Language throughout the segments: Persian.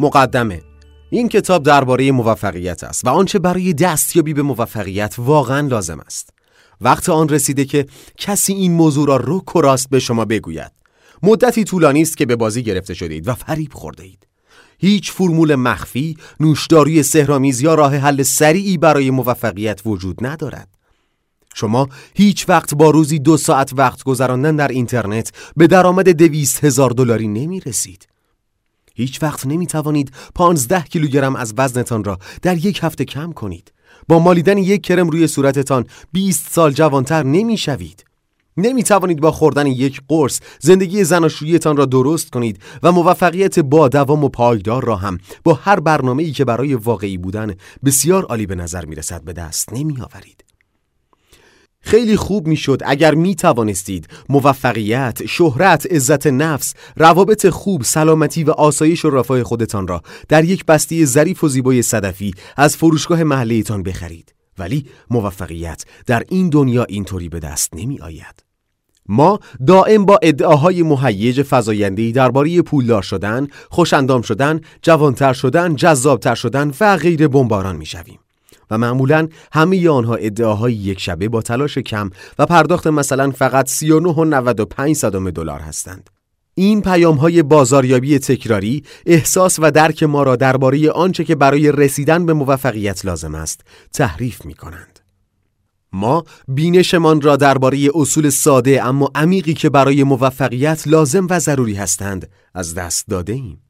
مقدمه این کتاب درباره موفقیت است و آنچه برای دستیابی به موفقیت واقعا لازم است وقت آن رسیده که کسی این موضوع را رو کراست به شما بگوید مدتی طولانی است که به بازی گرفته شدید و فریب خورده اید هیچ فرمول مخفی، نوشداری سهرامیز یا راه حل سریعی برای موفقیت وجود ندارد. شما هیچ وقت با روزی دو ساعت وقت گذراندن در اینترنت به درآمد دویست هزار دلاری نمی رسید. هیچ وقت نمی توانید 15 کیلوگرم از وزنتان را در یک هفته کم کنید. با مالیدن یک کرم روی صورتتان 20 سال جوانتر نمی شوید. نمی توانید با خوردن یک قرص زندگی زناشوییتان را درست کنید و موفقیت با دوام و پایدار را هم با هر برنامه ای که برای واقعی بودن بسیار عالی به نظر می رسد به دست نمی آورید. خیلی خوب می‌شد اگر می توانستید موفقیت، شهرت، عزت نفس، روابط خوب، سلامتی و آسایش و رفاه خودتان را در یک بسته ظریف و زیبای صدفی از فروشگاه محلهتان بخرید. ولی موفقیت در این دنیا اینطوری به دست نمی آید. ما دائم با ادعاهای مهیج فزاینده‌ای درباره پولدار شدن، خوشندام شدن، جوانتر شدن، جذابتر شدن و غیر بمباران می‌شویم. و معمولا همه آنها ادعاهای یک شبه با تلاش کم و پرداخت مثلا فقط 39.95 دلار هستند. این پیام های بازاریابی تکراری احساس و درک ما را درباره آنچه که برای رسیدن به موفقیت لازم است تحریف می کنند. ما بینشمان را درباره اصول ساده اما عمیقی که برای موفقیت لازم و ضروری هستند از دست داده ایم.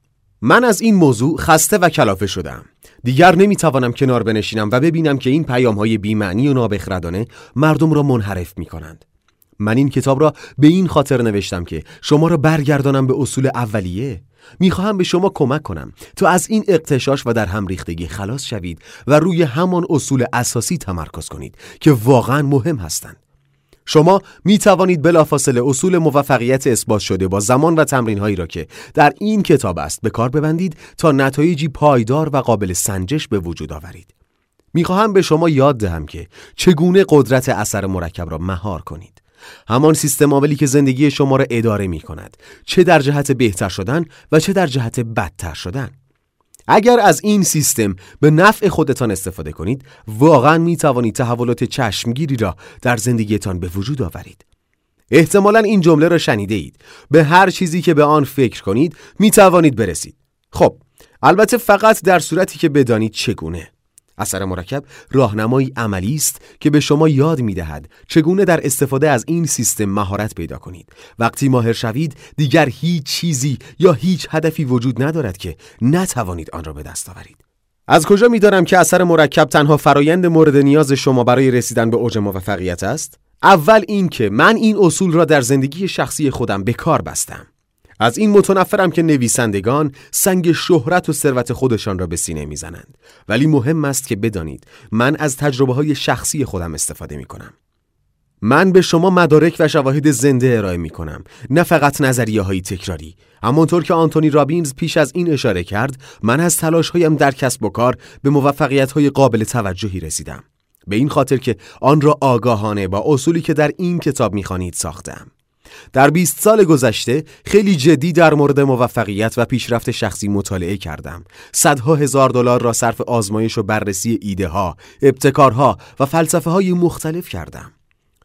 من از این موضوع خسته و کلافه شدم. دیگر نمی‌توانم کنار بنشینم و ببینم که این پیام های بیمعنی و نابخردانه مردم را منحرف می کنند. من این کتاب را به این خاطر نوشتم که شما را برگردانم به اصول اولیه می‌خواهم به شما کمک کنم تا از این اقتشاش و در هم ریختگی خلاص شوید و روی همان اصول اساسی تمرکز کنید که واقعا مهم هستند شما می توانید بلافاصله اصول موفقیت اثبات شده با زمان و تمرین هایی را که در این کتاب است به کار ببندید تا نتایجی پایدار و قابل سنجش به وجود آورید. می‌خواهم به شما یاد دهم که چگونه قدرت اثر مرکب را مهار کنید. همان سیستم عاملی که زندگی شما را اداره می کند چه در جهت بهتر شدن و چه در جهت بدتر شدن اگر از این سیستم به نفع خودتان استفاده کنید واقعا می توانید تحولات چشمگیری را در زندگیتان به وجود آورید. احتمالا این جمله را شنیده اید به هر چیزی که به آن فکر کنید می توانید برسید. خب البته فقط در صورتی که بدانید چگونه. اثر مرکب راهنمایی عملی است که به شما یاد می دهد چگونه در استفاده از این سیستم مهارت پیدا کنید. وقتی ماهر شوید دیگر هیچ چیزی یا هیچ هدفی وجود ندارد که نتوانید آن را به دست آورید. از کجا می‌دانم که اثر مرکب تنها فرایند مورد نیاز شما برای رسیدن به اوج موفقیت است؟ اول اینکه من این اصول را در زندگی شخصی خودم به کار بستم. از این متنفرم که نویسندگان سنگ شهرت و ثروت خودشان را به سینه می‌زنند. ولی مهم است که بدانید من از تجربه های شخصی خودم استفاده می کنم من به شما مدارک و شواهد زنده ارائه می کنم نه فقط نظریه های تکراری. همانطور که آنتونی رابینز پیش از این اشاره کرد من از تلاش هایم در کسب و کار به موفقیت های قابل توجهی رسیدم. به این خاطر که آن را آگاهانه با اصولی که در این کتاب می‌خوانید ساختم در 20 سال گذشته خیلی جدی در مورد موفقیت و پیشرفت شخصی مطالعه کردم. صدها هزار دلار را صرف آزمایش و بررسی ایده ها، ابتکارها و فلسفه های مختلف کردم.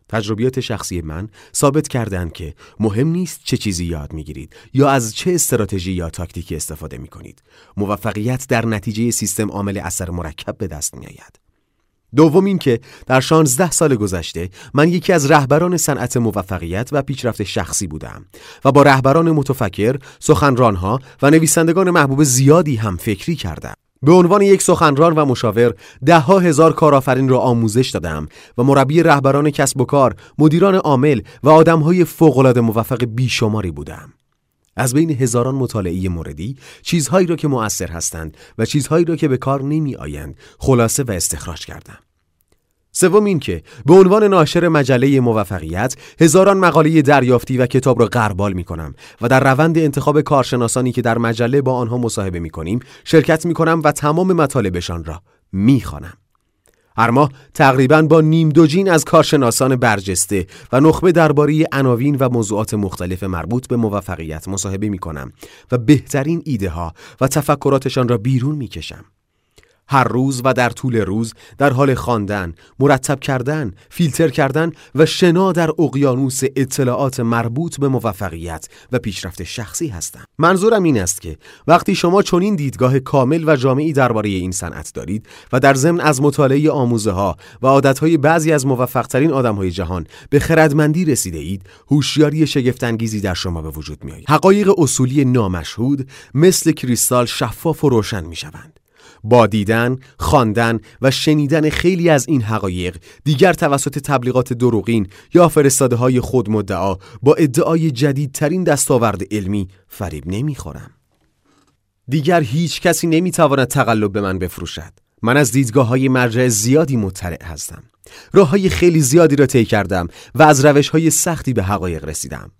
تجربیات شخصی من ثابت کردند که مهم نیست چه چیزی یاد می‌گیرید یا از چه استراتژی یا تاکتیکی استفاده می کنید. موفقیت در نتیجه سیستم عامل اثر مرکب به دست می آید. دوم این که در 16 سال گذشته من یکی از رهبران صنعت موفقیت و پیشرفت شخصی بودم و با رهبران متفکر، سخنرانها و نویسندگان محبوب زیادی هم فکری کردم. به عنوان یک سخنران و مشاور ده ها هزار کارآفرین را آموزش دادم و مربی رهبران کسب و کار، مدیران عامل و آدمهای فوق‌العاده موفق بیشماری بودم. از بین هزاران مطالعه موردی چیزهایی را که مؤثر هستند و چیزهایی را که به کار نمی آیند خلاصه و استخراج کردم. سوم این که به عنوان ناشر مجله موفقیت هزاران مقاله دریافتی و کتاب را غربال می کنم و در روند انتخاب کارشناسانی که در مجله با آنها مصاحبه می کنیم شرکت می کنم و تمام مطالبشان را می خانم. هر ماه تقریبا با نیم دوجین از کارشناسان برجسته و نخبه درباره عناوین و موضوعات مختلف مربوط به موفقیت مصاحبه می کنم و بهترین ایده ها و تفکراتشان را بیرون می کشم. هر روز و در طول روز در حال خواندن، مرتب کردن، فیلتر کردن و شنا در اقیانوس اطلاعات مربوط به موفقیت و پیشرفت شخصی هستم. منظورم این است که وقتی شما چنین دیدگاه کامل و جامعی درباره این صنعت دارید و در ضمن از مطالعه آموزه ها و عادتهای بعضی از موفقترین آدمهای جهان به خردمندی رسیده اید، هوشیاری شگفتانگیزی در شما به وجود می آید. حقایق اصولی نامشهود مثل کریستال شفاف و روشن می شوند. با دیدن، خواندن و شنیدن خیلی از این حقایق دیگر توسط تبلیغات دروغین یا فرستاده های خود مدعا با ادعای جدیدترین دستاورد علمی فریب نمی‌خورم. دیگر هیچ کسی نمی‌تواند تقلب به من بفروشد. من از دیدگاه های مرجع زیادی مطلع هستم. راه های خیلی زیادی را طی کردم و از روش های سختی به حقایق رسیدم.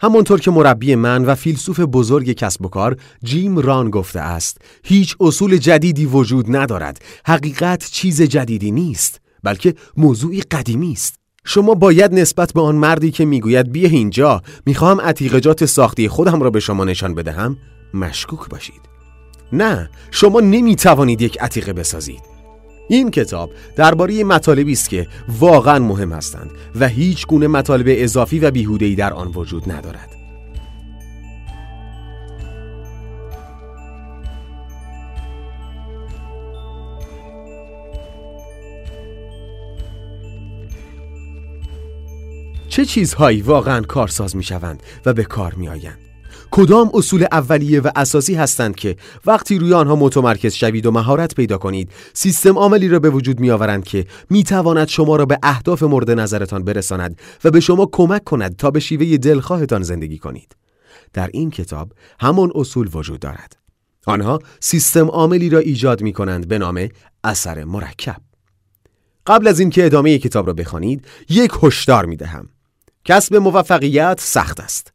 همانطور که مربی من و فیلسوف بزرگ کسب و کار جیم ران گفته است هیچ اصول جدیدی وجود ندارد. حقیقت چیز جدیدی نیست بلکه موضوعی قدیمی است. شما باید نسبت به آن مردی که می‌گوید بیا اینجا می‌خواهم عتیقجات ساختی خودم را به شما نشان بدهم مشکوک باشید. نه شما نمی‌توانید یک عتیقه بسازید. این کتاب درباره مطالبی است که واقعا مهم هستند و هیچ گونه مطالب اضافی و بیهوده‌ای در آن وجود ندارد. چه چیزهایی واقعا کارساز می شوند و به کار می آیند؟ کدام اصول اولیه و اساسی هستند که وقتی روی آنها متمرکز شوید و مهارت پیدا کنید سیستم عاملی را به وجود می آورند که می تواند شما را به اهداف مورد نظرتان برساند و به شما کمک کند تا به شیوه دلخواهتان زندگی کنید. در این کتاب همان اصول وجود دارد. آنها سیستم عاملی را ایجاد می کنند به نام اثر مرکب. قبل از اینکه ادامه کتاب را بخوانید یک هشدار می دهم کسب موفقیت سخت است.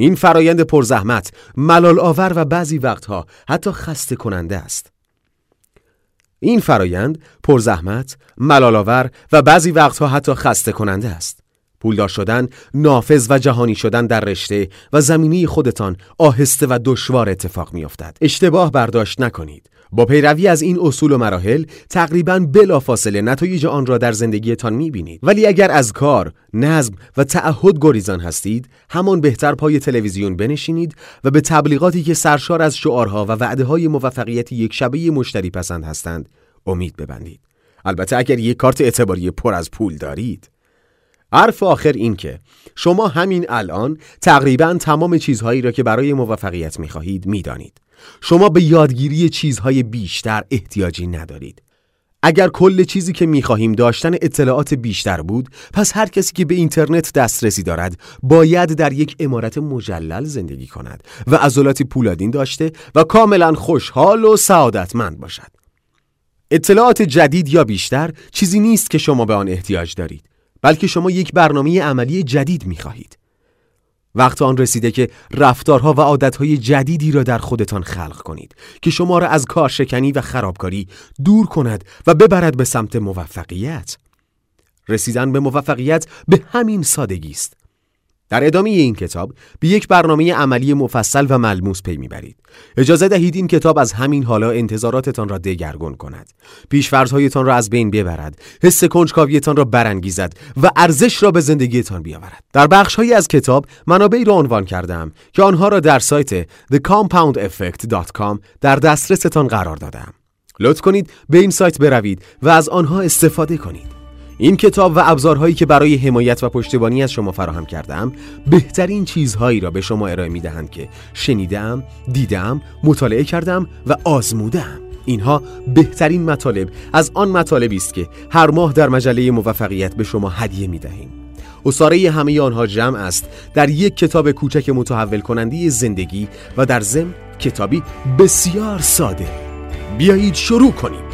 این فرایند پرزحمت ملال آور و بعضی وقتها حتی خسته کننده است. این فرایند پرزحمت، ملال آور و بعضی وقتها حتی خسته کننده است. پولدار شدن، نافذ و جهانی شدن در رشته و زمینی خودتان آهسته و دشوار اتفاق میافتد. اشتباه برداشت نکنید. با پیروی از این اصول و مراحل تقریبا بلافاصله نتایج آن را در زندگیتان می‌بینید. ولی اگر از کار، نظم و تعهد گریزان هستید همان بهتر پای تلویزیون بنشینید و به تبلیغاتی که سرشار از شعارها و وعده های موفقیت یک شبه مشتری پسند هستند امید ببندید. البته اگر یک کارت اعتباری پر از پول دارید. حرف آخر این که شما همین الان تقریبا تمام چیزهایی را که برای موفقیت می‌خواهید می‌دانید. شما به یادگیری چیزهای بیشتر احتیاجی ندارید. اگر کل چیزی که می‌خواهیم داشتن اطلاعات بیشتر بود پس هر کسی که به اینترنت دسترسی دارد باید در یک امارت مجلل زندگی کند و عضلاتی پولادین داشته و کاملا خوشحال و سعادتمند باشد. اطلاعات جدید یا بیشتر چیزی نیست که شما به آن احتیاج دارید بلکه شما یک برنامه عملی جدید می‌خواهید. وقت آن رسیده که رفتارها و عادتهای جدیدی را در خودتان خلق کنید که شما را از کارشکنی و خرابکاری دور کند و ببرد به سمت موفقیت. رسیدن به موفقیت به همین سادگی است. در ادامه این کتاب به یک برنامه عملی مفصل و ملموس پی می‌برید. اجازه دهید این کتاب از همین حالا انتظاراتتان را دگرگون کند. پیشفرزهایتان را از بین ببرد، حس کنجکاویتان را برانگیزد و ارزش را به زندگیتان بیاورد. در بخشهایی از کتاب منابعی را عنوان کردم که آنها را در سایت thecompoundeffect.com در دسترستان قرار دادم. لطف کنید به این سایت بروید و از آنها استفاده کنید. این کتاب و ابزارهایی که برای حمایت و پشتیبانی از شما فراهم کردم بهترین چیزهایی را به شما ارائه می دهند که شنیدم، دیدم، مطالعه کردم و آزمودم. اینها بهترین مطالب از آن مطالبی است که هر ماه در مجله موفقیت به شما هدیه می دهیم اصاره همه آنها جمع است در یک کتاب کوچک متحول کننده زندگی و در ضمن کتابی بسیار ساده. بیایید شروع کنیم.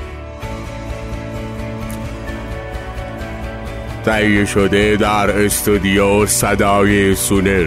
تهیه شده در استودیو صدای سونر